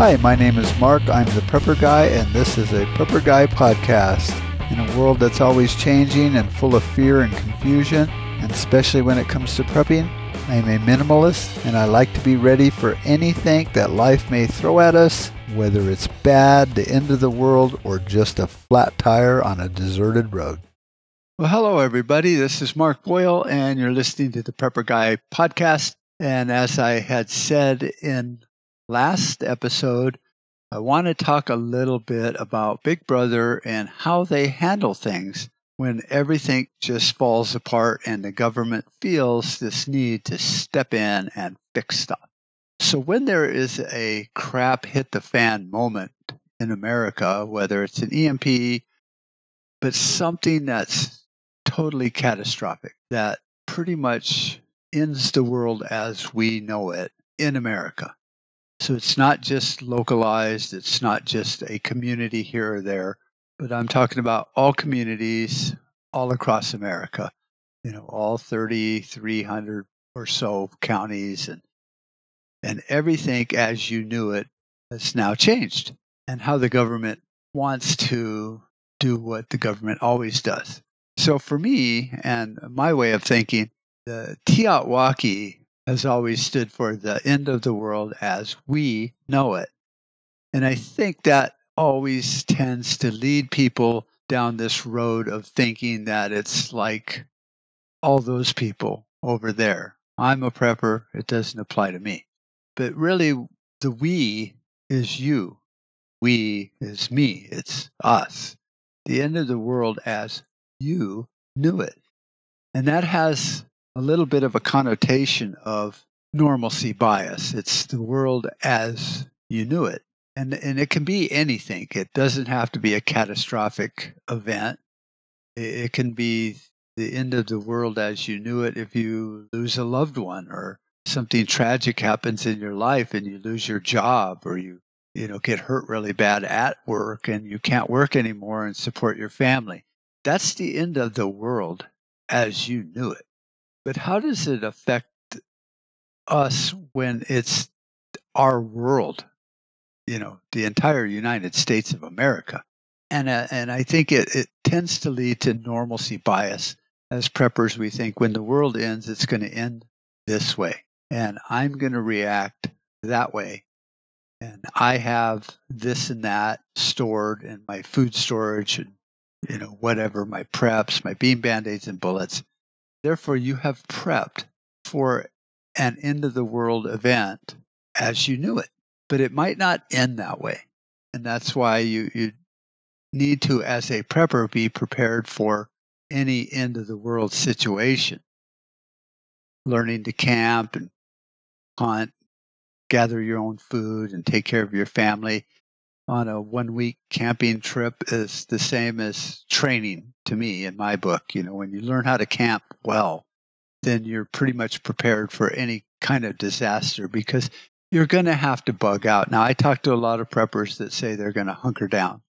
Hi, my name is Mark. I'm the Prepper Guy, and this is a Prepper Guy podcast. In a world that's always changing and full of fear and confusion, and especially when it comes to prepping, I'm a minimalist and I like to be ready for anything that life may throw at us, whether it's bad, the end of the world, or just a flat tire on a deserted road. Well, hello, everybody. This is Mark Boyle, and you're listening to the Prepper Guy podcast. And as I had said in last episode, I want to talk a little bit about Big Brother and how they handle things when everything just falls apart and the government feels this need to step in and fix stuff. So, when there is a crap hit the fan moment in America, whether it's an EMP, but something that's totally catastrophic, that pretty much ends the world as we know it in America. So it's not just localized, it's not just a community here or there, but I'm talking about all communities all across America, you know, all 3,300 or so counties and and everything as you knew it has now changed and how the government wants to do what the government always does. So for me and my way of thinking, the TEOTWAWKI has always stood for the end of the world as we know it. And I think that always tends to lead people down this road of thinking that it's like all those people over there. I'm a prepper, it doesn't apply to me. But really, the we is you. We is me. It's us. The end of the world as you knew it. And that has a little bit of a connotation of normalcy bias. It's the world as you knew it. And, and it can be anything. It doesn't have to be a catastrophic event. It, can be the end of the world as you knew it if you lose a loved one or something tragic happens in your life and you lose your job or you you know get hurt really bad at work and you can't work anymore and support your family that's the end of the world as you knew it but how does it affect us when it's our world? You know, the entire United States of America. And, uh, and I think it, it tends to lead to normalcy bias. As preppers, we think when the world ends, it's going to end this way. And I'm going to react that way. And I have this and that stored in my food storage and, you know, whatever, my preps, my bean band aids and bullets. Therefore, you have prepped for an end of the world event as you knew it, but it might not end that way. And that's why you, you need to, as a prepper, be prepared for any end of the world situation. Learning to camp and hunt, gather your own food, and take care of your family on a one week camping trip is the same as training to me in my book. You know, when you learn how to camp well, then you're pretty much prepared for any kind of disaster because you're going to have to bug out. Now, I talk to a lot of preppers that say they're going to hunker down,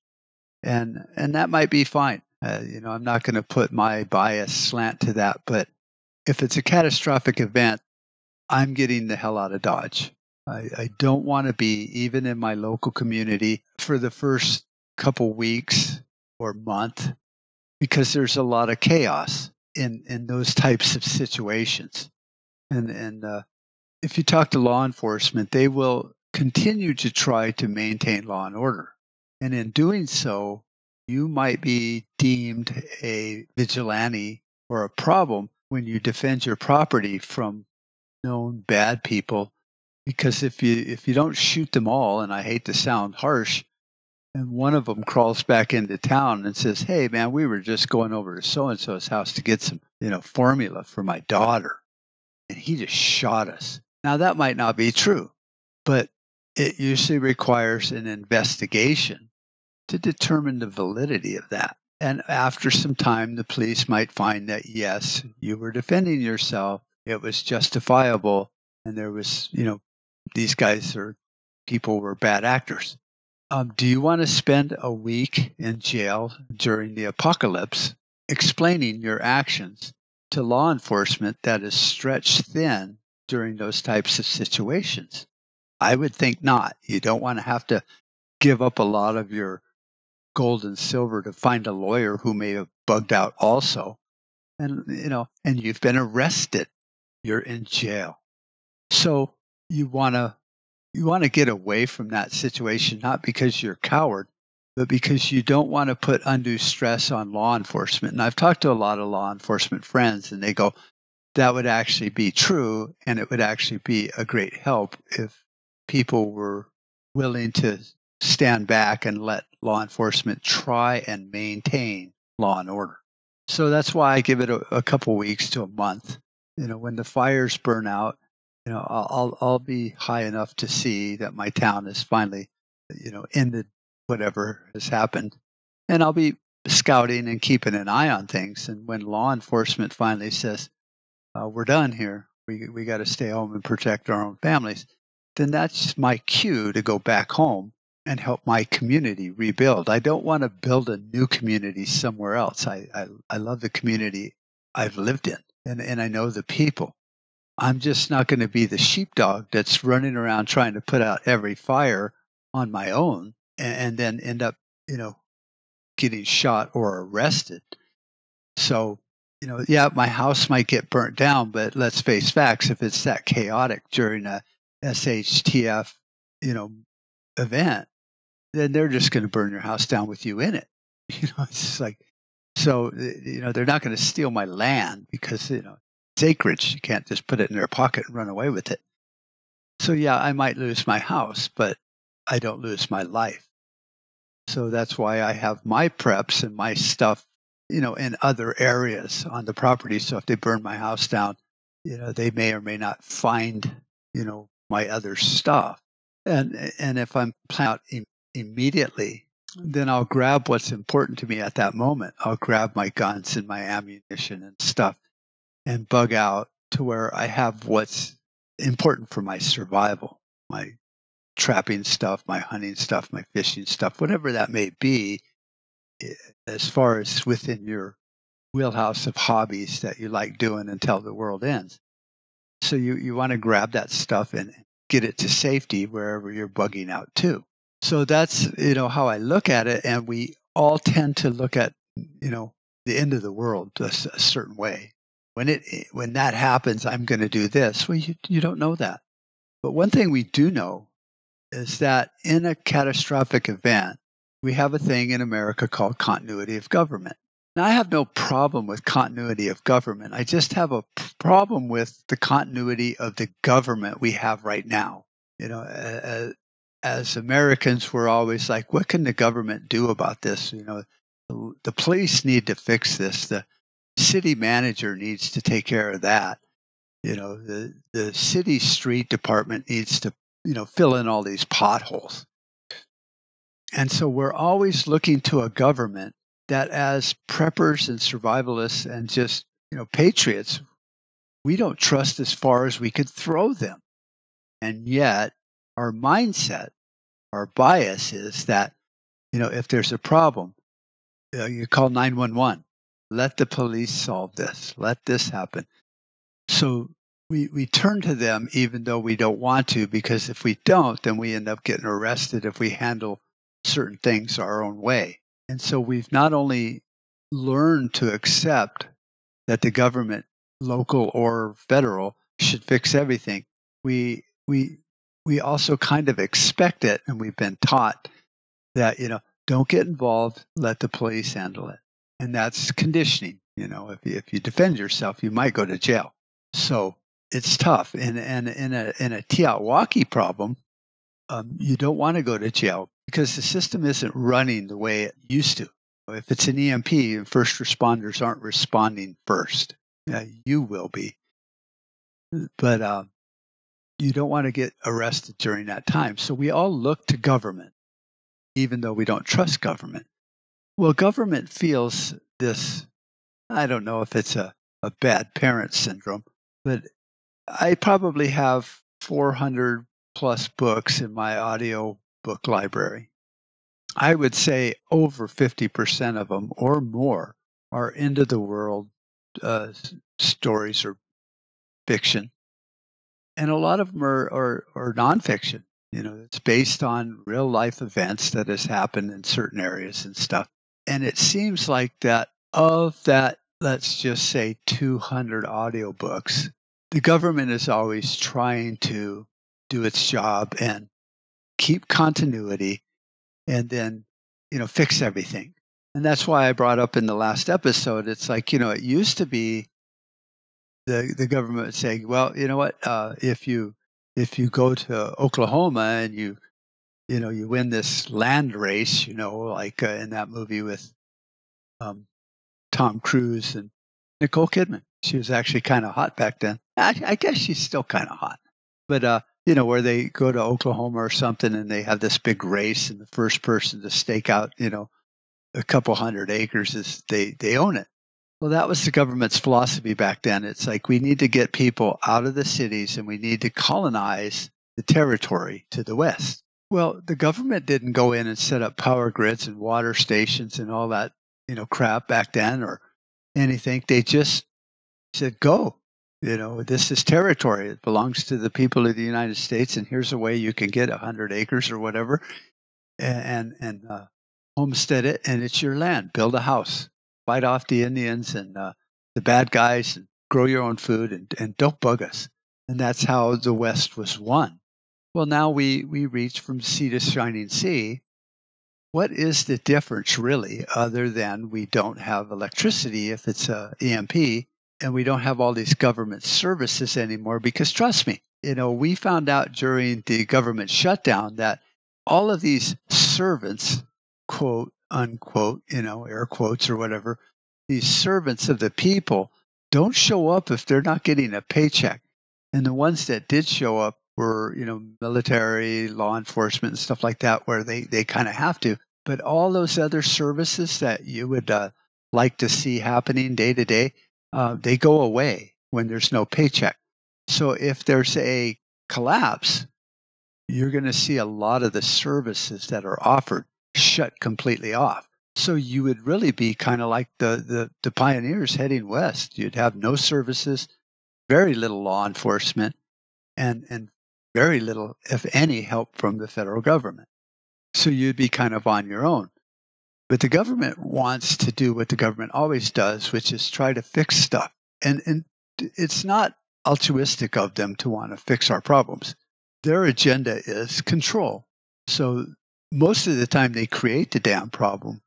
and and that might be fine. Uh, you know, I'm not going to put my bias slant to that, but if it's a catastrophic event, I'm getting the hell out of Dodge. I, I don't want to be, even in my local community, for the first couple weeks or month, because there's a lot of chaos in, in those types of situations. And, and uh, if you talk to law enforcement, they will continue to try to maintain law and order. And in doing so, you might be deemed a vigilante or a problem when you defend your property from known bad people because if you if you don't shoot them all, and I hate to sound harsh, and one of them crawls back into town and says, "Hey, man, we were just going over to so and so's house to get some, you know, formula for my daughter, and he just shot us." Now that might not be true, but it usually requires an investigation to determine the validity of that. And after some time, the police might find that yes, you were defending yourself, it was justifiable, and there was, you know, these guys or people were bad actors. Um, do you want to spend a week in jail during the apocalypse explaining your actions to law enforcement that is stretched thin during those types of situations? I would think not. You don't want to have to give up a lot of your gold and silver to find a lawyer who may have bugged out also. And, you know, and you've been arrested. You're in jail. So you want to you want to get away from that situation not because you're a coward but because you don't want to put undue stress on law enforcement. And i've talked to a lot of law enforcement friends and they go that would actually be true and it would actually be a great help if people were willing to stand back and let law enforcement try and maintain law and order. So that's why i give it a, a couple weeks to a month. You know when the fires burn out you know, I'll I'll be high enough to see that my town is finally, you know, ended whatever has happened, and I'll be scouting and keeping an eye on things. And when law enforcement finally says, uh, "We're done here. We we got to stay home and protect our own families," then that's my cue to go back home and help my community rebuild. I don't want to build a new community somewhere else. I I, I love the community I've lived in, and and I know the people. I'm just not going to be the sheepdog that's running around trying to put out every fire on my own and, and then end up, you know, getting shot or arrested. So, you know, yeah, my house might get burnt down, but let's face facts. If it's that chaotic during a SHTF, you know, event, then they're just going to burn your house down with you in it. You know, it's like, so, eh, you know, they're not going to steal my land because, you know, sacred. You can't just put it in their pocket and run away with it. So, yeah, I might lose my house, but I don't lose my life. So that's why I have my preps and my stuff, you know, in other areas on the property. So if they burn my house down, you know, they may or may not find, you know, my other stuff. And and if I'm planning out Im- immediately, then I'll grab what's important to me at that moment. I'll grab my guns and my ammunition and stuff and bug out to where I have what's important for my survival, my trapping stuff, my hunting stuff, my fishing stuff, whatever that may be, eh, as far as within your wheelhouse of hobbies that you like doing until the world ends. So you, you want to grab that stuff and get it to safety wherever you're bugging out to. So that's, you know, how I look at it. And we all tend to look at, you know, the end of the world a, a certain way when it eh, when that happens i'm going to do this. Well you, you don't know that. But one thing we do know is that in a catastrophic event we have a thing in america called continuity of government. Now i have no problem with continuity of government. I just have a problem with the continuity of the government we have right now. You know as, as americans we're always like what can the government do about this? You know the police need to fix this. The city manager needs to take care of that. You know, the the city street department needs to, you know, fill in all these potholes. And so we're always looking to a government that as preppers and survivalists and just, you know, patriots, we don't trust as far as we could throw them. And yet our mindset, our bias is that, you know, if there's a problem, you, know, you call 911 let the police solve this. Let this happen. So we, we turn to them even though we don't want to, because if we don't, then we end up getting arrested if we handle certain things our own way. And so we've not only learned to accept that the government, local or federal, should fix everything, we we we also kind of expect it and we've been taught that, you know, don't get involved, let the police handle it and that's conditioning. You know, if you, if you defend yourself, you might go to jail. So it's tough. And and in a in a TEOTWAWKI problem, um, you don't want to go to jail because the system isn't running the way it used to. If it's an EMP, and first responders aren't responding first. You will be, but uh, you don't want to get arrested during that time. So we all look to government, even though we don't trust government. Well, government feels this. I don't know if it's a, a bad parent syndrome, but I probably have 400 plus books in my audio book library. I would say over 50% of them or more are end of the world uh, stories or fiction. And a lot of them are, are, are nonfiction. You know, it's based on real life events that has happened in certain areas and stuff. And it seems like that of that, let's just say 200 audiobooks, the government is always trying to do its job and keep continuity and then, you know, fix everything. And that's why I brought up in the last episode, it's like, you know, it used to be the, the government saying, well, you know what, uh, if you if you go to Oklahoma and you you know you win this land race, you know, like uh, in that movie with um, Tom Cruise and Nicole Kidman. She was actually kind of hot back then. I, I guess she's still kind of hot, but uh, you know, where they go to Oklahoma or something and they have this big race, and the first person to stake out, you know, a couple hundred acres is they they own it. Well, that was the government's philosophy back then. It's like we need to get people out of the cities and we need to colonize the territory to the west. Well, the government didn't go in and set up power grids and water stations and all that, you know, crap back then or anything. They just said, go. You know, this is territory. It belongs to the people of the United States, and here's a way you can get a hundred acres or whatever, and and, and uh, homestead it, and it's your land. Build a house fight off the Indians and uh, the bad guys, and grow your own food, and, and don't bug us. And that's how the West was won. Well, now we, we reach from sea to shining sea. What is the difference really, other than we don't have electricity if it's a EMP, and we don't have all these government services anymore? Because trust me, you know, we found out during the government shutdown that all of these servants, quote, unquote, you know, air quotes or whatever, these servants of the people don't show up if they're not getting a paycheck. And the ones that did show up were, you know, military, law enforcement, and stuff like that, where they, they kind of have to. But all those other services that you would uh, like to see happening day to day, uh, they go away when there's no paycheck. So if there's a collapse, you're going to see a lot of the services that are offered shut completely off. So you would really be kind of like the, the, the pioneers heading west. You'd have no services, very little law enforcement, and, and very little, if any, help from the federal government. So you'd be kind of on your own. But the government wants to do what the government always does, which is try to fix stuff. And, and it's not altruistic of them to want to fix our problems. Their agenda is control. So most of the time they create the damn problem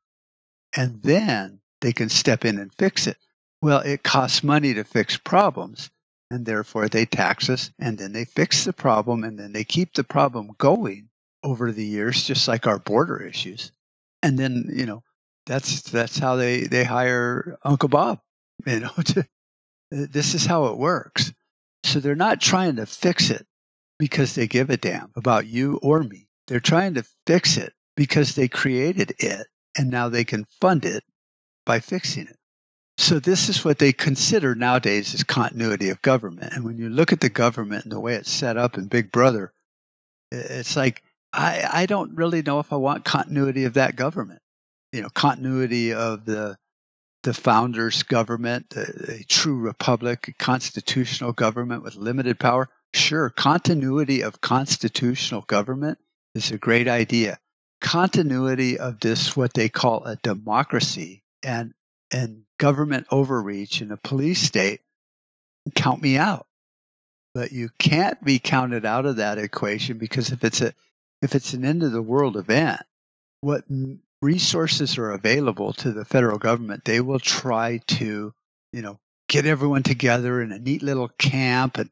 and then they can step in and fix it. Well, it costs money to fix problems and therefore they tax us and then they fix the problem and then they keep the problem going over the years just like our border issues. And then, you know, that's that's how they they hire Uncle Bob, you know, to, this is how it works. So they're not trying to fix it because they give a damn about you or me. They're trying to fix it because they created it and now they can fund it by fixing it. So this is what they consider nowadays as continuity of government. And when you look at the government and the way it's set up in Big Brother, it's like I, I don't really know if I want continuity of that government. You know, continuity of the the founders' government, a, a true republic, a constitutional government with limited power. Sure, continuity of constitutional government is a great idea. Continuity of this, what they call a democracy and, and government overreach in a police state, count me out. But you can't be counted out of that equation because if it's a if it's an end of the world event, what resources are available to the federal government, they will try to, you know, get everyone together in a neat little camp and,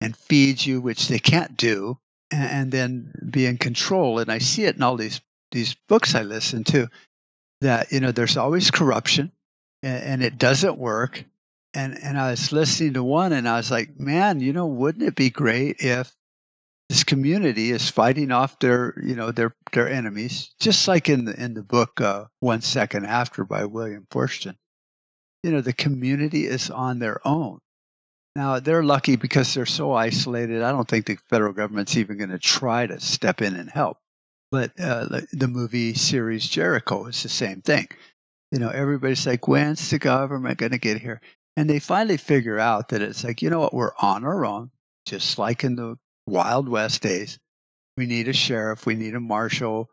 and feed you, which they can't do and then be in control. And I see it in all these these books I listen to that you know there's always corruption and, and it doesn't work. And and I was listening to one and I was like, man, you know, wouldn't it be great if this community is fighting off their you know their their enemies, just like in the in the book uh, One Second After by William Forstchen. You know, the community is on their own now, they're lucky because they're so isolated. I don't think the federal government's even going to try to step in and help. But uh, the movie series Jericho is the same thing. You know, everybody's like, when's the government going to get here? And they finally figure out that it's like, you know what, we're on our own, just like in the Wild West days. we need a sheriff, we need a marshal,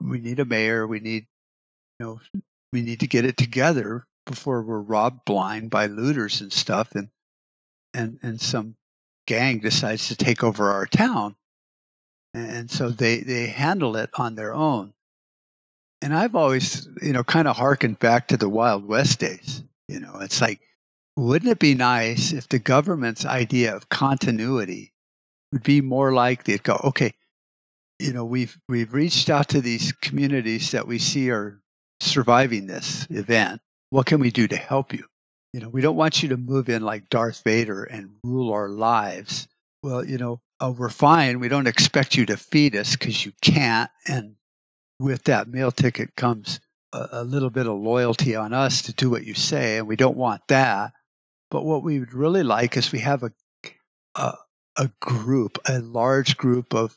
we need a mayor, we need, you know, we need to get it together before we're robbed blind by looters and stuff, and and and some gang decides to take over our town, and so they they handle it on their own. And I've always, you know, kind of harkened back to the Wild West days. You know, it's like, wouldn't it be nice if the government's idea of continuity would be more like they'd go, okay, you know, we've we've reached out to these communities that we see are surviving this event. What can we do to help you? You know, we don't want you to move in like Darth Vader and rule our lives. Well, you know, oh, we're fine. We don't expect you to feed us because you can't. And with that meal ticket comes a, a little bit of loyalty on us to do what you say, and we don't want that. But what we would really like is we have a, a a group, a large group of,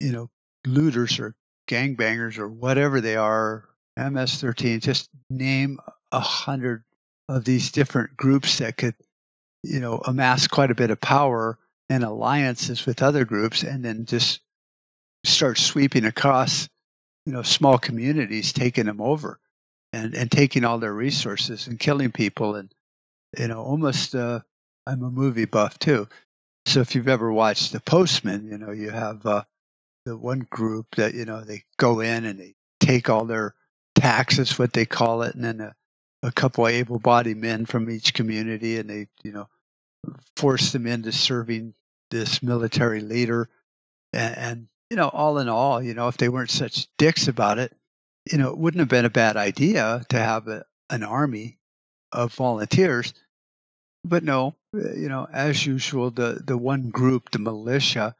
you know, looters or gangbangers or whatever they are, MS-13. Just name a hundred of these different groups that could, you know, amass quite a bit of power and alliances with other groups, and then just start sweeping across, you know, small communities, taking them over, and and taking all their resources and killing people, and you know, almost. Uh, I'm a movie buff too, so if you've ever watched The Postman, you know you have uh, the one group that you know they go in and they take all their taxes, what they call it, and then a, a couple of able-bodied men from each community, and they you know force them into serving this military leader. And, and, you know, all in all, you know, if they weren't such dicks about it, you know, it wouldn't have been a bad idea to have a, an army of volunteers. But no, uh, you know, as usual, the, the one group, the militia,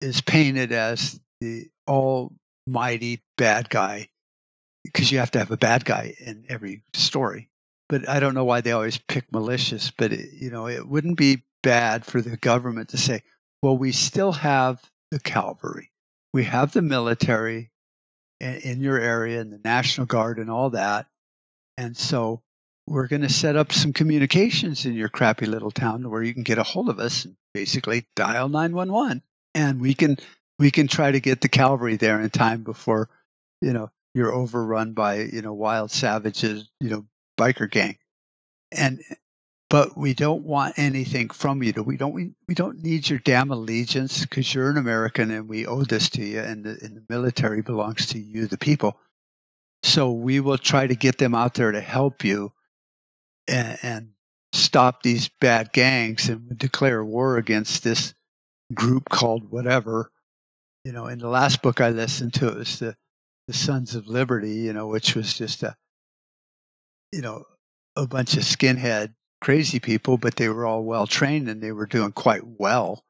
is painted as the almighty bad guy because you have to have a bad guy in every story. But I don't know why they always pick malicious. But it, you know, it wouldn't be bad for the government to say, well, we still have the cavalry, we have the military in, in your area and the National Guard and all that. And so we're going to set up some communications in your crappy little town where you can get a hold of us and basically dial 911 and we can we can try to get the cavalry there in time before you know you're overrun by you know wild savages you know biker gang and but we don't want anything from you. We don't we, we don't need your damn allegiance because you're an American and we owe this to you, and the, and the military belongs to you, the people. So we will try to get them out there to help you and, and stop these bad gangs and declare war against this group called whatever. You know, in the last book I listened to, it was the the Sons of Liberty. You know, which was just a you know a bunch of skinhead crazy people, but they were all well trained and they were doing quite well,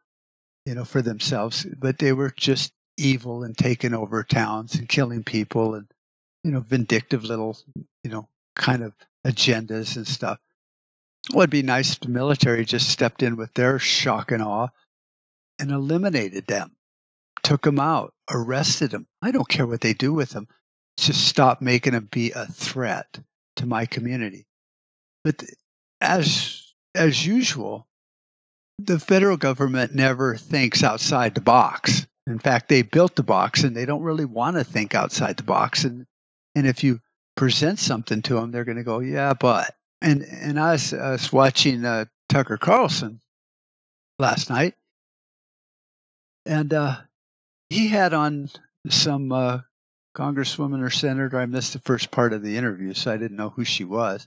you know, for themselves. But they were just evil and taking over towns and killing people and, you know, vindictive little, you know, kind of agendas and stuff. Well, it'd be nice if the military just stepped in with their shock and awe and eliminated them, took them out, arrested them. I don't care what they do with them. Just stop making them be a threat to my community. But as as usual, the federal government never thinks outside the box. In fact, they built the box and they don't really want to think outside the box. And and if you present something to them, they're going to go, "Yeah, but." And and I was, I was watching uh, Tucker Carlson last night, and uh, he had on some uh, congresswoman or senator. I missed the first part of the interview, so I didn't know who she was.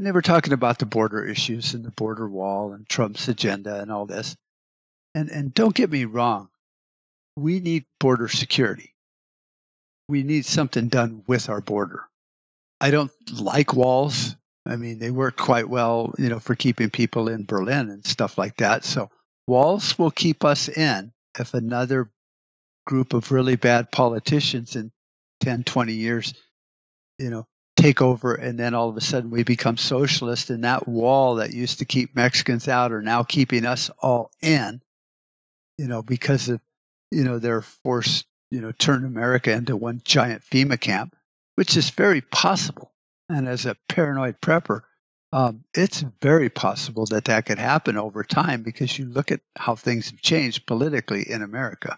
And they were talking about the border issues and the border wall and Trump's agenda and all this. And, and don't get me wrong, we need border security. We need something done with our border. I don't like walls. I mean, they work quite well, you know, for keeping people in Berlin and stuff like that. So walls will keep us in if another group of really bad politicians in 10, 20 years, you know, take over and then all of a sudden we become socialist and that wall that used to keep Mexicans out are now keeping us all in you know because of you know they're forced you know turn America into one giant FEMA camp which is very possible. And as a paranoid prepper um, it's very possible that that could happen over time because you look at how things have changed politically in America.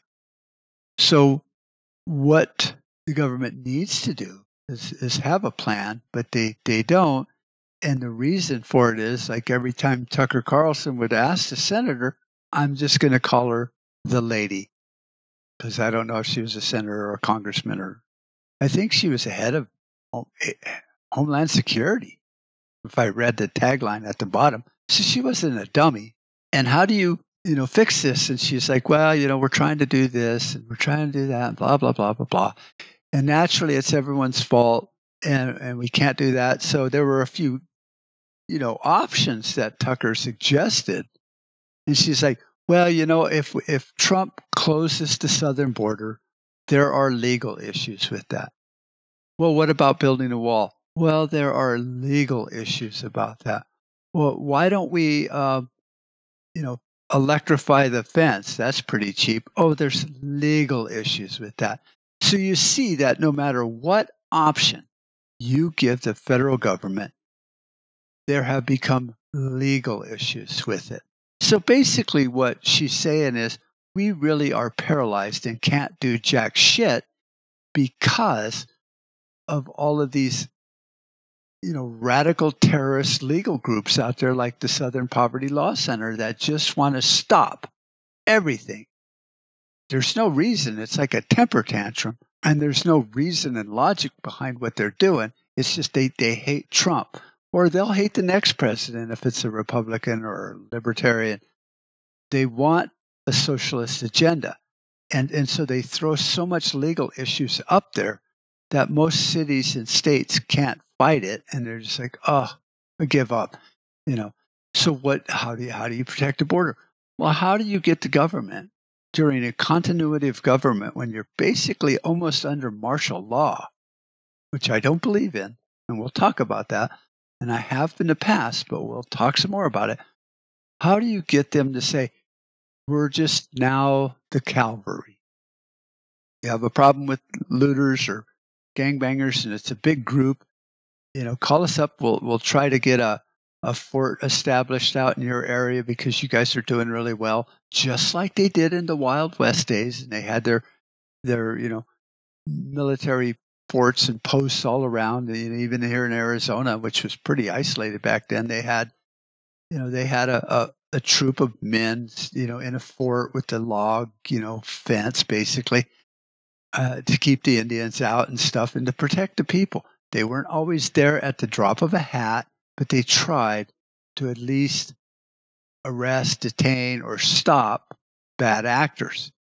So, what the government needs to do is, is have a plan, but they, they don't. And the reason for it is like every time Tucker Carlson would ask the senator, I'm just going to call her the lady because I don't know if she was a senator or a congressman or I think she was a head of eh, Homeland Security. If I read the tagline at the bottom, so she wasn't a dummy. And how do you, you know, fix this? And she's like, well, you know, we're trying to do this and we're trying to do that, blah blah blah blah blah. And naturally, it's everyone's fault, and and we can't do that. So there were a few, you know, options that Tucker suggested, and she's like, well, you know, if if Trump closes the southern border, there are legal issues with that. Well, what about building a wall? Well, there are legal issues about that. Well, why don't we, uh, you know, electrify the fence? That's pretty cheap. Oh, there's legal issues with that. So you see that no matter what option you give the federal government, there have become legal issues with it. So basically, what she's saying is we really are paralyzed and can't do jack shit because of all of these you know radical terrorist legal groups out there like the Southern Poverty Law Center that just want to stop everything. There's no reason. It's like a temper tantrum and there's no reason and logic behind what they're doing. It's just they, they hate Trump or they'll hate the next president if it's a Republican or a libertarian. They want a socialist agenda. And, and so they throw so much legal issues up there that most cities and states can't fight it. And they're just like, oh, I give up. You know, so what, how do you, how do you protect the border? Well, how do you get the government during a continuity of government when you're basically almost under martial law, which I don't believe in, and we'll talk about that. And I have in the past, but we'll talk some more about it. How do you get them to say, we're just now the cavalry? You have a problem with looters or gangbangers and it's a big group, you know, call us up. We'll, we'll try to get a, a fort established out in your area because you guys are doing really well, just like they did in the Wild West days. And they had their, their, you know, military forts and posts all around. And even here in Arizona, which was pretty isolated back then, they had, you know, they had a, a, a troop of men, you know, in a fort with a log, you know, fence basically uh, to keep the Indians out and stuff and to protect the people. They weren't always there at the drop of a hat but they tried to at least arrest, detain, or stop bad actors.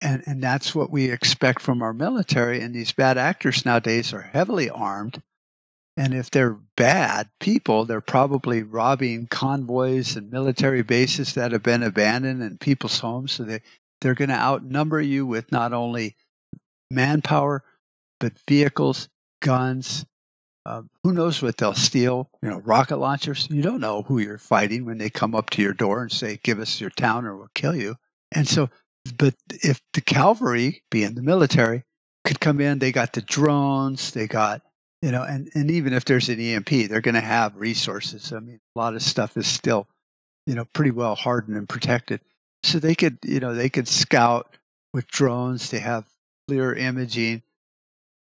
And, and that's what we expect from our military. And these bad actors nowadays are heavily armed. And if they're bad people, they're probably robbing convoys and military bases that have been abandoned and people's homes. So they, they're going to outnumber you with not only manpower, but vehicles, guns, um, who knows what they'll steal? You know, rocket launchers. You don't know who you're fighting when they come up to your door and say, "Give us your town, or we'll kill you." And so, but if the cavalry, being the military, could come in, they got the drones, they got you know, and and even if there's an EMP, they're going to have resources. I mean, a lot of stuff is still, you know, pretty well hardened and protected. So they could, you know, they could scout with drones. They have clear imaging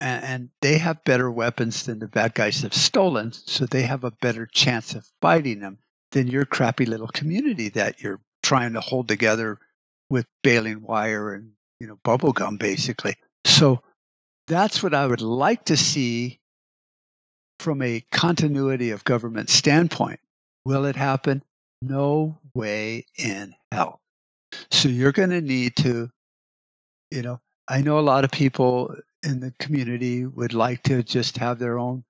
and, and they have better weapons than the bad guys have stolen, so they have a better chance of fighting them than your crappy little community that you're trying to hold together with baling wire and you know bubble gum basically. So that's what I would like to see from a continuity of government standpoint. Will it happen? No way in hell. So you're going to need to, you know, I know a lot of people in the community would like to just have their own,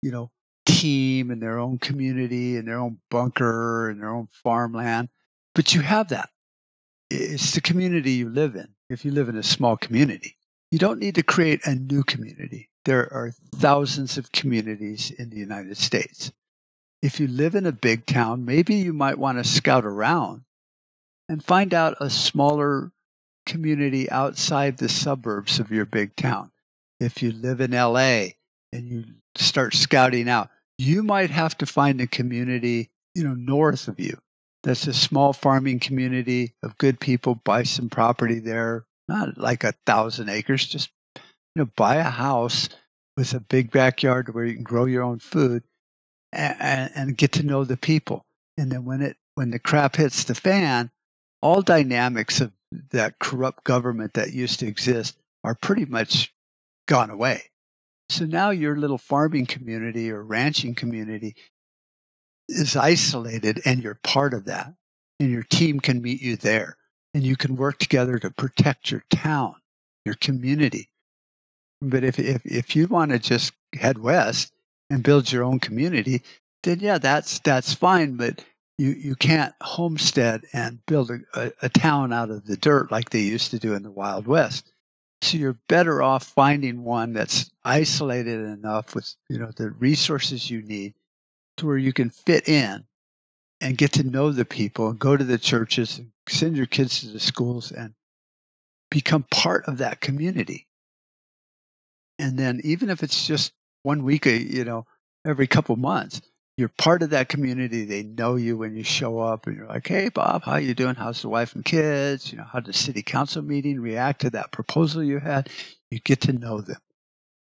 you know, team and their own community and their own bunker and their own farmland. But you have that. It's the community you live in. If you live in a small community, you don't need to create a new community. There are thousands of communities in the United States. If you live in a big town, maybe you might want to scout around and find out a smaller community outside the suburbs of your big town. If you live in LA and you start scouting out, you might have to find a community, you know, north of you. That's a small farming community of good people, buy some property there, not like a thousand acres, just you know, buy a house with a big backyard where you can grow your own food and, and get to know the people. And then when it when the crap hits the fan, all dynamics of that corrupt government that used to exist are pretty much gone away. So now your little farming community or ranching community is isolated and you're part of that. And your team can meet you there. And you can work together to protect your town, your community. But if, if, if you want to just head west and build your own community, then yeah, that's that's fine. But you, you can't homestead and build a, a, a town out of the dirt like they used to do in the Wild West. So you're better off finding one that's isolated enough with you know the resources you need to where you can fit in and get to know the people and go to the churches and send your kids to the schools and become part of that community. And then even if it's just one week, you know, every couple months, you're part of that community. They know you when you show up and you're like, Hey, Bob, how you doing? How's the wife and kids? You know, how did the city council meeting react to that proposal you had? You get to know them.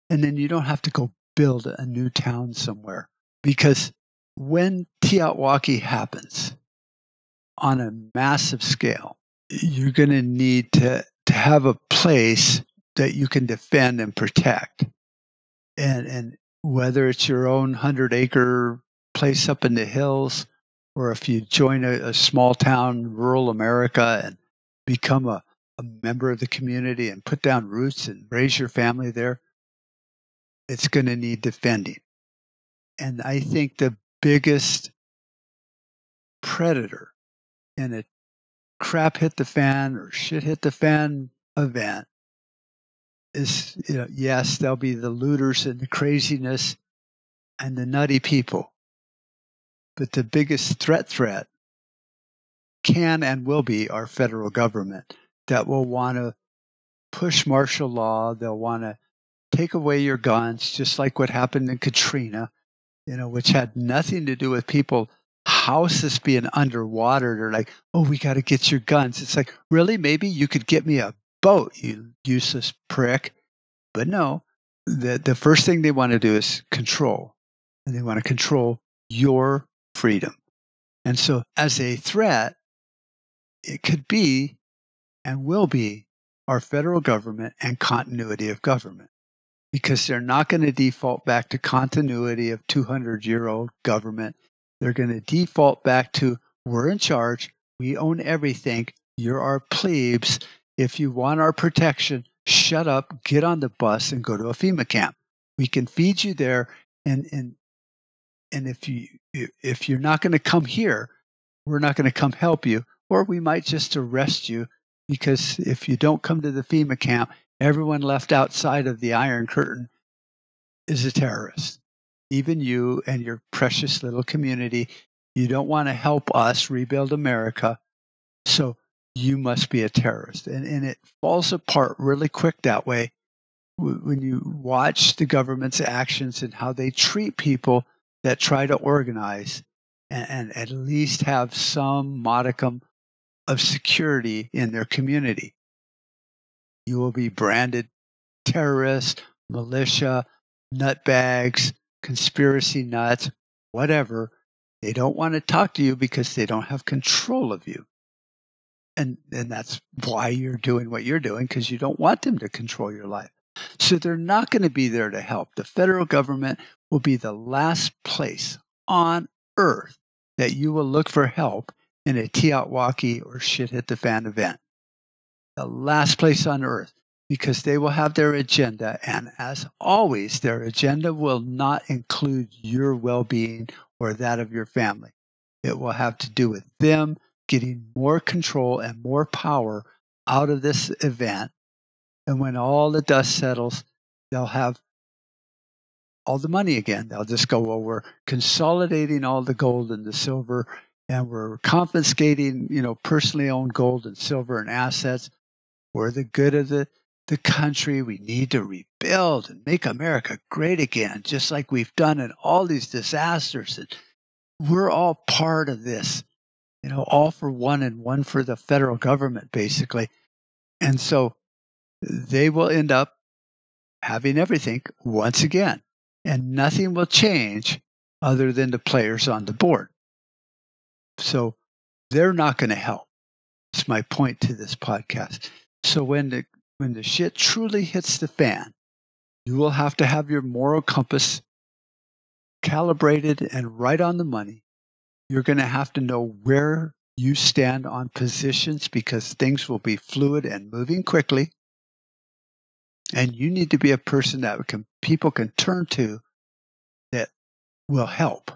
And then you don't have to go build a new town somewhere because when TEOTWAWKI happens on a massive scale, you're going to need to, to have a place that you can defend and protect. And, and whether it's your own 100 acre place up in the hills, or if you join a, a small town, rural America, and become a, a member of the community and put down roots and raise your family there, it's going to need defending. And I think the biggest predator in a crap hit the fan or shit hit the fan event is, you know, yes, there'll be the looters and the craziness and the nutty people. But the biggest threat threat can and will be our federal government that will want to push martial law. They'll want to take away your guns, just like what happened in Katrina, you know, which had nothing to do with people houses being underwater. They're like, oh, we got to get your guns. It's like, really? Maybe you could get me a boat, you useless prick. But no, the, the first thing they want to do is control. And they want to control your freedom. And so, as a threat, it could be and will be our federal government and continuity of government because they're not going to default back to continuity of 200 year old government. They're going to default back to we're in charge, we own everything, you're our plebes. If you want our protection, shut up, get on the bus, and go to a FEMA camp. We can feed you there, and and and if you if you're not going to come here, we're not going to come help you, or we might just arrest you because if you don't come to the FEMA camp, everyone left outside of the Iron Curtain is a terrorist. Even you and your precious little community, you don't want to help us rebuild America, so you must be a terrorist. And, and it falls apart really quick that way when you watch the government's actions and how they treat people that try to organize and, and at least have some modicum of security in their community. You will be branded terrorist, militia, nutbags, conspiracy nuts, whatever. They don't want to talk to you because they don't have control of you. And, and that's why you're doing what you're doing because you don't want them to control your life. So they're not going to be there to help. The federal government will be the last place on earth that you will look for help in a TEOTWAWKI or shit hit the fan event. The last place on earth because they will have their agenda. And as always, their agenda will not include your well being or that of your family. It will have to do with them getting more control and more power out of this event. And when all the dust settles, they'll have all the money again. They'll just go, well, we're consolidating all the gold and the silver, and we're confiscating, you know, personally owned gold and silver and assets. We're the good of the, the country. We need to rebuild and make America great again, just like we've done in all these disasters. And we're all part of this, you know, all for one and one for the federal government, basically. And so they will end up having everything once again. And nothing will change other than the players on the board. So they're not going to help. That's my point to this podcast. So when the when the shit truly hits the fan, you will have to have your moral compass calibrated and right on the money. You're going to have to know where you stand on positions because things will be fluid and moving quickly. And you need to be a person that can, people can turn to that will help,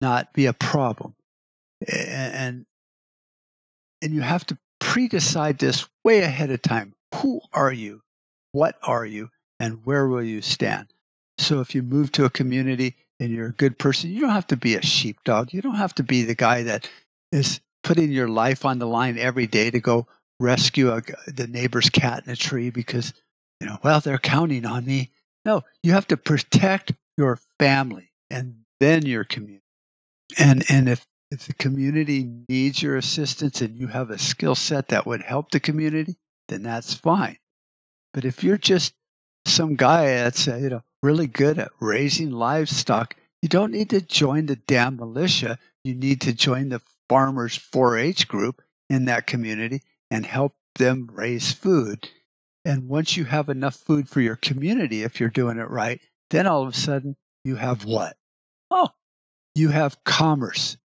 not be a problem. And, and you have to pre-decide this way ahead of time. Who are you? What are you? And where will you stand? So if you move to a community and you're a good person, you don't have to be a sheepdog. You don't have to be the guy that is putting your life on the line every day to go rescue a, the neighbor's cat in a tree because, you know, well, they're counting on me. No, you have to protect your family and then your community. And, and if, if the community needs your assistance and you have a skill set that would help the community, then that's fine. But if you're just some guy that's, uh, you know, really good at raising livestock, you don't need to join the damn militia. You need to join the farmers 4 H group in that community and help them raise food. And once you have enough food for your community, if you're doing it right, then all of a sudden you have what? Oh, you have commerce.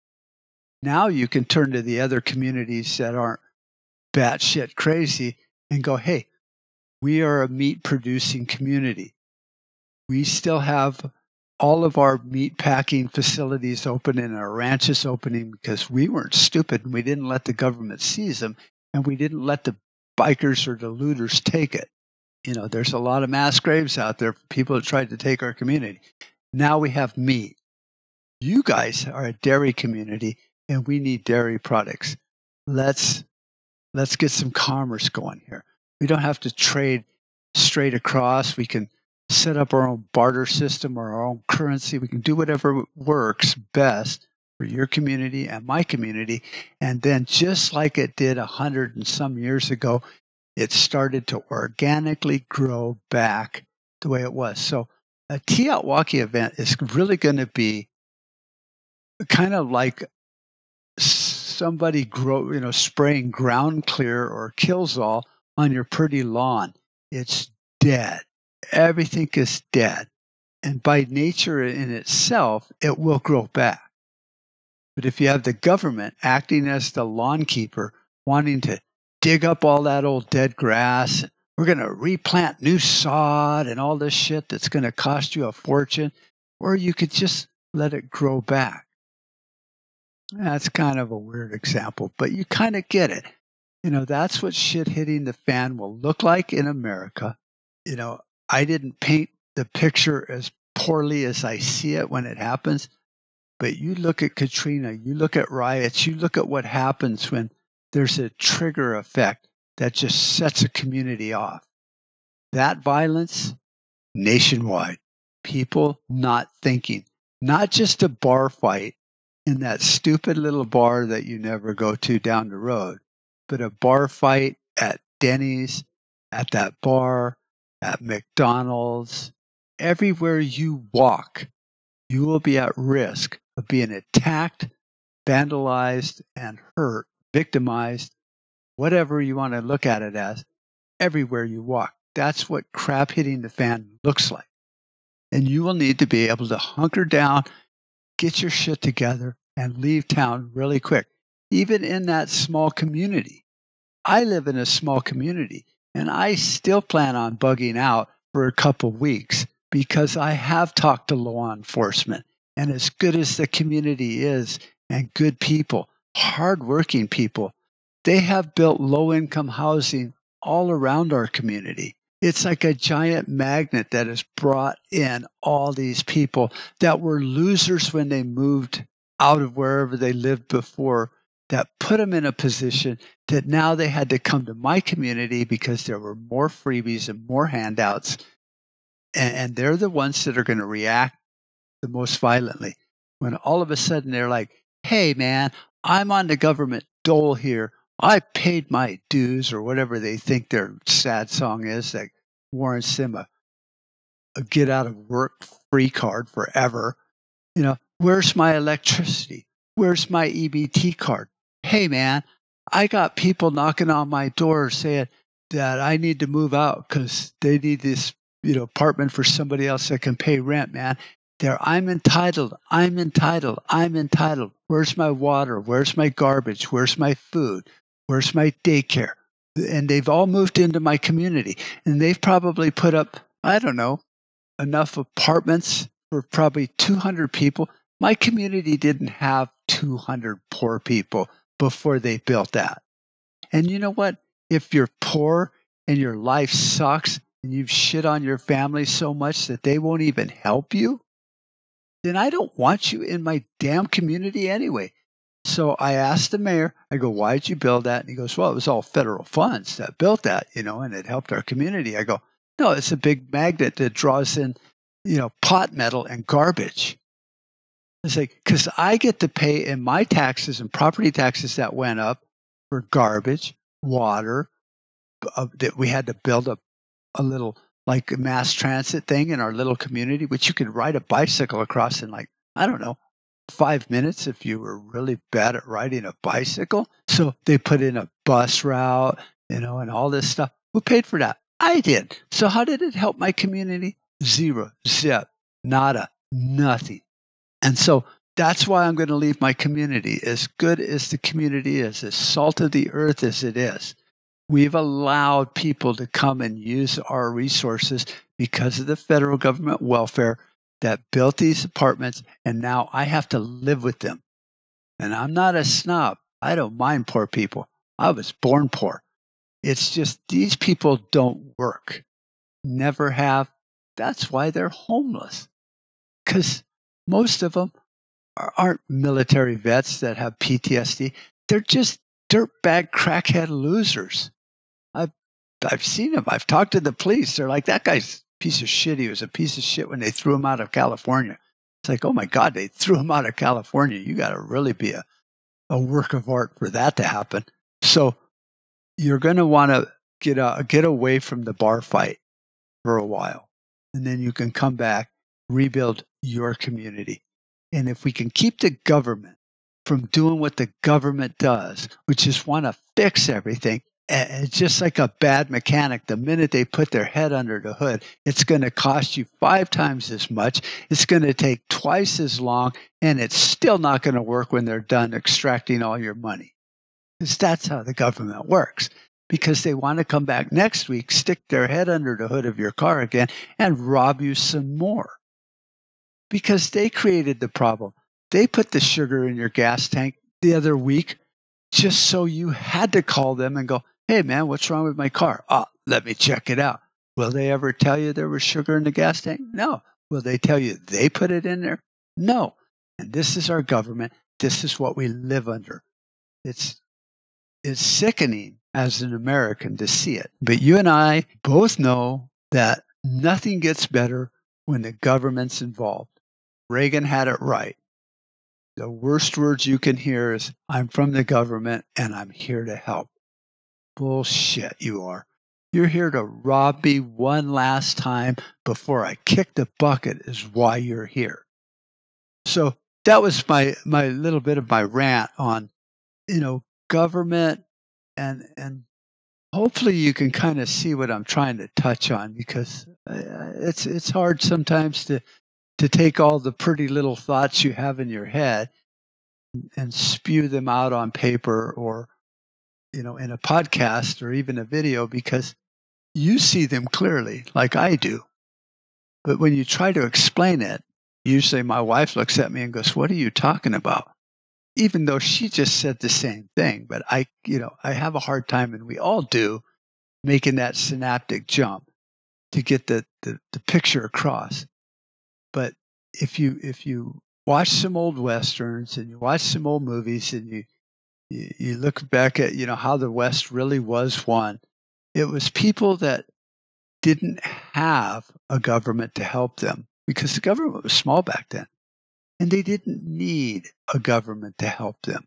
Now you can turn to the other communities that aren't batshit crazy and go, hey, we are a meat producing community we still have all of our meat packing facilities open and our ranches opening because we weren't stupid and we didn't let the government seize them and we didn't let the bikers or the looters take it. You know, there's a lot of mass graves out there people that tried to take our community. Now we have meat. You guys are a dairy community and we need dairy products. Let's let's get some commerce going here. We don't have to trade straight across. We can set up our own barter system or our own currency. We can do whatever works best for your community and my community. And then, just like it did a hundred and some years ago, it started to organically grow back the way it was. So, a TEOTWAWKI event is really going to be kind of like somebody grow, you know, spraying ground clear or Killzall on your pretty lawn. It's dead everything is dead. And by nature in itself, it will grow back. But if you have the government acting as the lawn keeper, wanting to dig up all that old dead grass, we're going to replant new sod and all this shit that's going to cost you a fortune, or you could just let it grow back. That's kind of a weird example, but you kind of get it. You know, that's what shit hitting the fan will look like in America. You know, I didn't paint the picture as poorly as I see it when it happens. But you look at Katrina, you look at riots, you look at what happens when there's a trigger effect that just sets a community off. That violence, nationwide. People not thinking, not just a bar fight in that stupid little bar that you never go to down the road, but a bar fight at Denny's, at that bar, at McDonald's, everywhere you walk, you will be at risk of being attacked, vandalized, and hurt, victimized, whatever you want to look at it as, everywhere you walk. That's what crap hitting the fan looks like. And you will need to be able to hunker down, get your shit together, and leave town really quick, even in that small community. I live in a small community. And I still plan on bugging out for a couple weeks because I have talked to law enforcement. And as good as the community is, and good people, hardworking people, they have built low income housing all around our community. It's like a giant magnet that has brought in all these people that were losers when they moved out of wherever they lived before that put them in a position that now they had to come to my community because there were more freebies and more handouts. And, and they're the ones that are going to react the most violently. When all of a sudden they're like, hey, man, I'm on the government dole here I paid my dues or whatever they think their sad song is that warrants them a, a get out of work free card forever. You know, where's my electricity? Where's my EBT card? Hey, man, I got people knocking on my door saying that I need to move out because they need this, you know, apartment for somebody else that can pay rent, man. There, I'm entitled. I'm entitled. I'm entitled. Where's my water? Where's my garbage? Where's my food? Where's my daycare? And they've all moved into my community, and they've probably put up, I don't know, enough apartments for probably 200 people. My community didn't have 200 poor people before they built that. And you know what? If you're poor and your life sucks and you've shit on your family so much that they won't even help you, then I don't want you in my damn community anyway. So I asked the mayor, I go, why'd you build that? And he goes, well, it was all federal funds that built that, you know, and it helped our community. I go, no, it's a big magnet that draws in, you know, pot metal and garbage. It's like, because I get to pay in my taxes and property taxes that went up for garbage, water, uh, that we had to build up a little like a mass transit thing in our little community, which you could ride a bicycle across in like, I don't know, five minutes if you were really bad at riding a bicycle. So they put in a bus route, you know, and all this stuff. Who paid for that? I did. So how did it help my community? Zero, zip, nada, nothing. And so that's why I'm going to leave my community as good as the community is, as salt of the earth as it is. We've allowed people to come and use our resources because of the federal government welfare that built these apartments, and now I have to live with them. And I'm not a snob. I don't mind poor people. I was born poor. It's just these people don't work, never have. That's why they're homeless. Because most of them aren't military vets that have PTSD. They're just dirtbag crackhead losers. I've seen them. I've talked to the police. They're like, that guy's piece of shit. He was a piece of shit when they threw him out of California. It's like, oh my God, they threw him out of California. You got to really be a, a work of art for that to happen. So you're going to want to get uh, get away from the bar fight for a while, and then you can come back, rebuild your community. And if we can keep the government from doing what the government does, which is want to fix everything, it's just like a bad mechanic. The minute they put their head under the hood, it's going to cost you five times as much. It's going to take twice as long, and it's still not going to work when they're done extracting all your money. Because that's how the government works. Because they want to come back next week, stick their head under the hood of your car again, and rob you some more because they created the problem. They put the sugar in your gas tank the other week just so you had to call them and go, hey, man, what's wrong with my car? Oh, let me check it out. Will they ever tell you there was sugar in the gas tank? No. Will they tell you they put it in there? No. And this is our government. This is what we live under. It's, it's sickening as an American to see it. But you and I both know that nothing gets better when the government's involved. Reagan had it right. The worst words you can hear is, I'm from the government and I'm here to help. Bullshit, you are. You're here to rob me one last time before I kick the bucket, is why you're here. So that was my, my little bit of my rant on, you know, government and, and hopefully you can kind of see what I'm trying to touch on because uh, it's, it's hard sometimes to, to take all the pretty little thoughts you have in your head and spew them out on paper or you know in a podcast or even a video because you see them clearly like I do. But when you try to explain it, usually my wife looks at me and goes, "What are you talking about?" Even though she just said the same thing, but I, you know, I have a hard time and we all do making that synaptic jump to get the, the, the picture across. But if you if you watch some old westerns and you watch some old movies and you you, look back at you know how the West really was won, it was people that didn't have a government to help them because the government was small back then, and they didn't need a government to help them.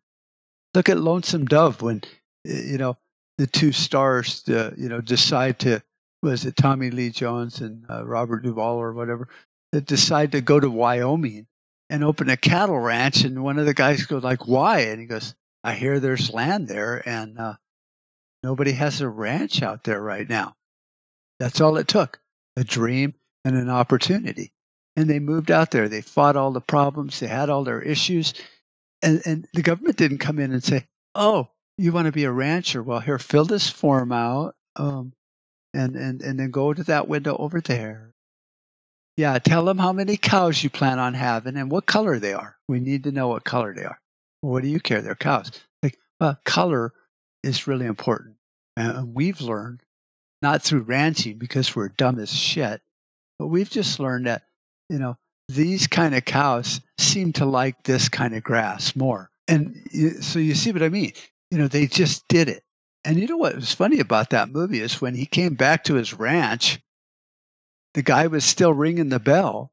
Look at Lonesome Dove when you know, the two stars, you know, decide to was it Tommy Lee Jones and uh, Robert Duvall or whatever that decide to go to Wyoming and open a cattle ranch. And one of the guys goes like, "Why?" And he goes, "I hear there's land there, and uh, nobody has a ranch out there right now." That's all it took: a dream and an opportunity. And they moved out there. They fought all the problems. They had all their issues, and and the government didn't come in and say, "Oh, you want to be a rancher? Well, here, fill this form out." Um, and, and, and then go to that window over there. Yeah, tell them how many cows you plan on having and what color they are. We need to know what color they are. Well, what do you care? They're cows. Like, uh, color is really important. And we've learned, not through ranching because we're dumb as shit, but we've just learned that, you know, these kind of cows seem to like this kind of grass more. And so you see what I mean? You know, they just did it. And you know what was funny about that movie is when he came back to his ranch, the guy was still ringing the bell.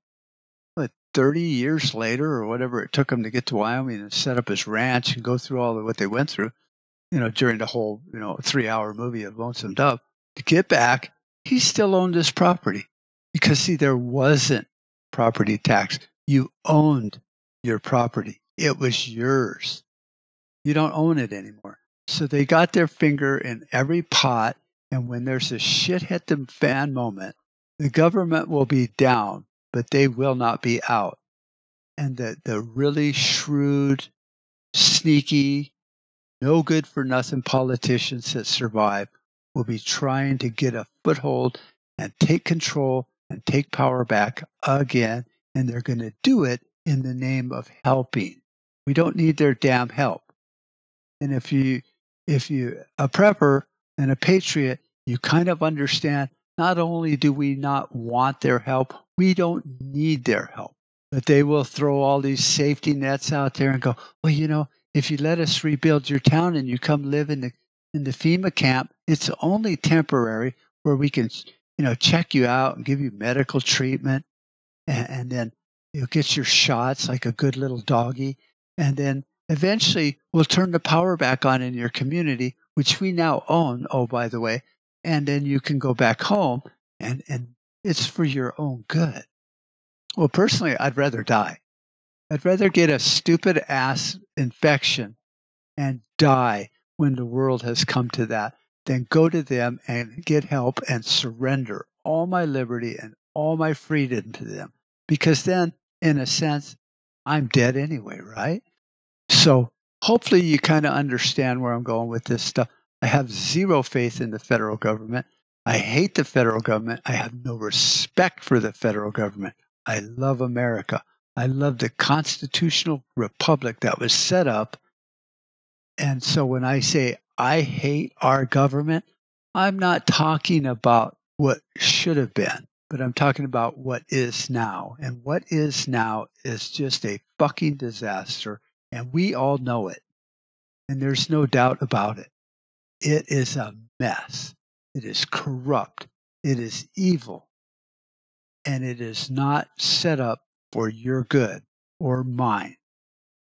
But 30 years later, or whatever it took him to get to Wyoming and set up his ranch and go through all of what they went through, you know, during the whole, you know, three hour movie of Lonesome Dove, to get back, he still owned his property. Because, see, there wasn't property tax. You owned your property, it was yours. You don't own it anymore. So they got their finger in every pot. And when there's a shit hit the fan moment, the government will be down, but they will not be out. And the, the really shrewd, sneaky, no good for nothing politicians that survive will be trying to get a foothold and take control and take power back again. And they're going to do it in the name of helping. We don't need their damn help. And if you if you a prepper and a patriot, you kind of understand not only do we not want their help, we don't need their help. But they will throw all these safety nets out there and go, well, you know, if you let us rebuild your town and you come live in the in the FEMA camp, it's only temporary where we can, you know, check you out and give you medical treatment, and, and then you'll get your shots like a good little doggy, and then Eventually, we'll turn the power back on in your community, which we now own, oh, by the way, and then you can go back home and, and it's for your own good. Well, personally, I'd rather die. I'd rather get a stupid ass infection and die when the world has come to that than go to them and get help and surrender all my liberty and all my freedom to them. Because then, in a sense, I'm dead anyway, right? So hopefully you kind of understand where I'm going with this stuff. I have zero faith in the federal government. I hate the federal government. I have no respect for the federal government. I love America. I love the constitutional republic that was set up. And so when I say I hate our government, I'm not talking about what should have been, but I'm talking about what is now. And what is now is just a fucking disaster and we all know it. And there's no doubt about it. It is a mess. It is corrupt. It is evil. And it is not set up for your good or mine.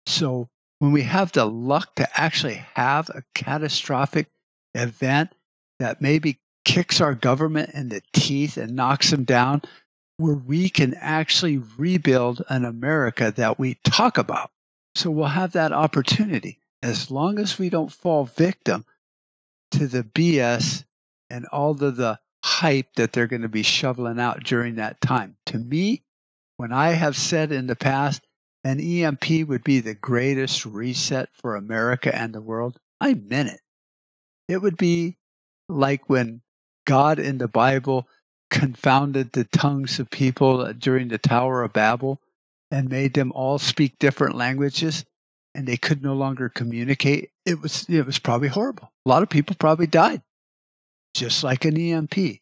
So when we have the luck to actually have a catastrophic event that maybe kicks our government in the teeth and knocks them down, where we can actually rebuild an America that we talk about. So we'll have that opportunity as long as we don't fall victim to the BS and all of the hype that they're going to be shoveling out during that time. To me, when I have said in the past, an EMP would be the greatest reset for America and the world, I meant it. It would be like when God in the Bible confounded the tongues of people uh, during the Tower of Babel and made them all speak different languages and they could no longer communicate, it was it was probably horrible. A lot of people probably died, just like an EMP.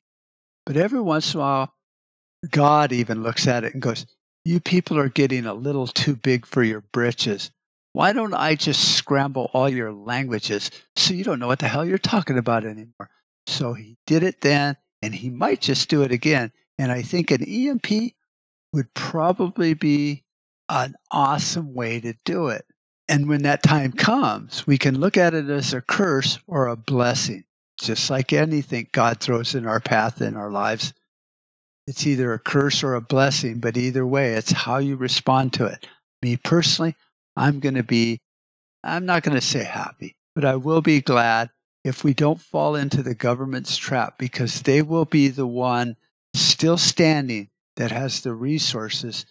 But every once in a while, God even looks at it and goes, "You people are getting a little too big for your britches. Why don't I just scramble all your languages so you don't know what the hell you're talking about anymore?" So he did it then, and he might just do it again. And I think an EMP would probably be an awesome way to do it. And when that time comes, we can look at it as a curse or a blessing. Just like anything God throws in our path in our lives, it's either a curse or a blessing, but either way, it's how you respond to it. Me personally, I'm going to be, I'm not going to say happy, but I will be glad if we don't fall into the government's trap because they will be the one still standing that has the resources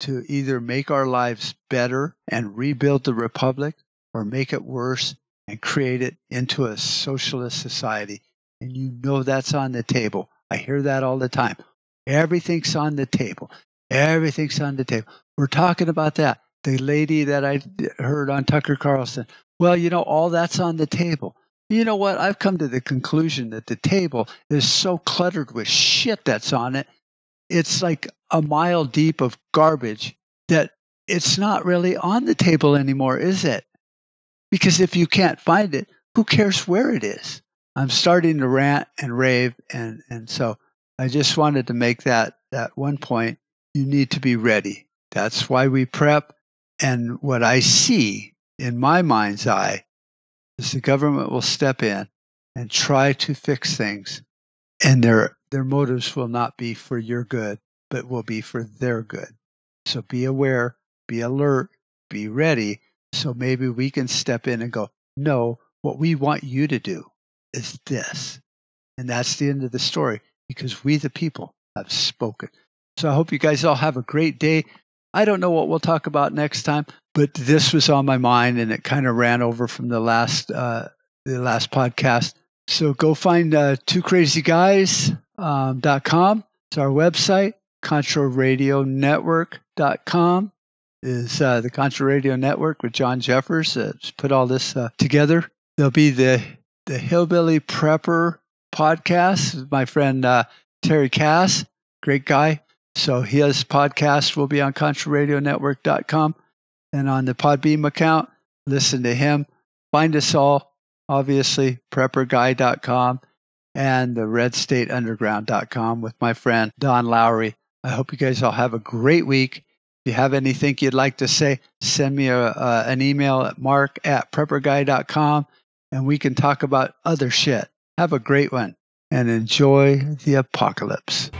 to either make our lives better and rebuild the republic or make it worse and create it into a socialist society. And you know that's on the table. I hear that all the time. Everything's on the table. Everything's on the table. We're talking about that. The lady that I heard on Tucker Carlson. Well, you know, all that's on the table. You know what? I've come to the conclusion that the table is so cluttered with shit that's on it it's like a mile deep of garbage that it's not really on the table anymore, is it? Because if you can't find it, who cares where it is? I'm starting to rant and rave, and, and so I just wanted to make that, that one point. You need to be ready. That's why we prep. And what I see in my mind's eye is the government will step in and try to fix things, and their their motives will not be for your good, but will be for their good. So be aware, be alert, be ready. So maybe we can step in and go, no, what we want you to do is this. And that's the end of the story because we, the people, have spoken. So I hope you guys all have a great day. I don't know what we'll talk about next time, but this was on my mind and it kind of ran over from the last uh, the last podcast. So go find uh, two crazy guys um, .com is our website. ContraRadioNetwork.com is uh, the Contra Radio Network with John Jeffers. Uh, put all this uh, together. There'll be the the Hillbilly Prepper podcast. My friend uh, Terry Cass, great guy. So his podcast will be on ContraRadioNetwork.com and on the Podbean account. Listen to him. Find us all, obviously, prepperguy.com and the redstateunderground.com with my friend Don Lowry. I hope you guys all have a great week. If you have anything you'd like to say, send me a, uh, an email at mark at prepperguy.com and we can talk about other shit. Have a great one and enjoy the apocalypse.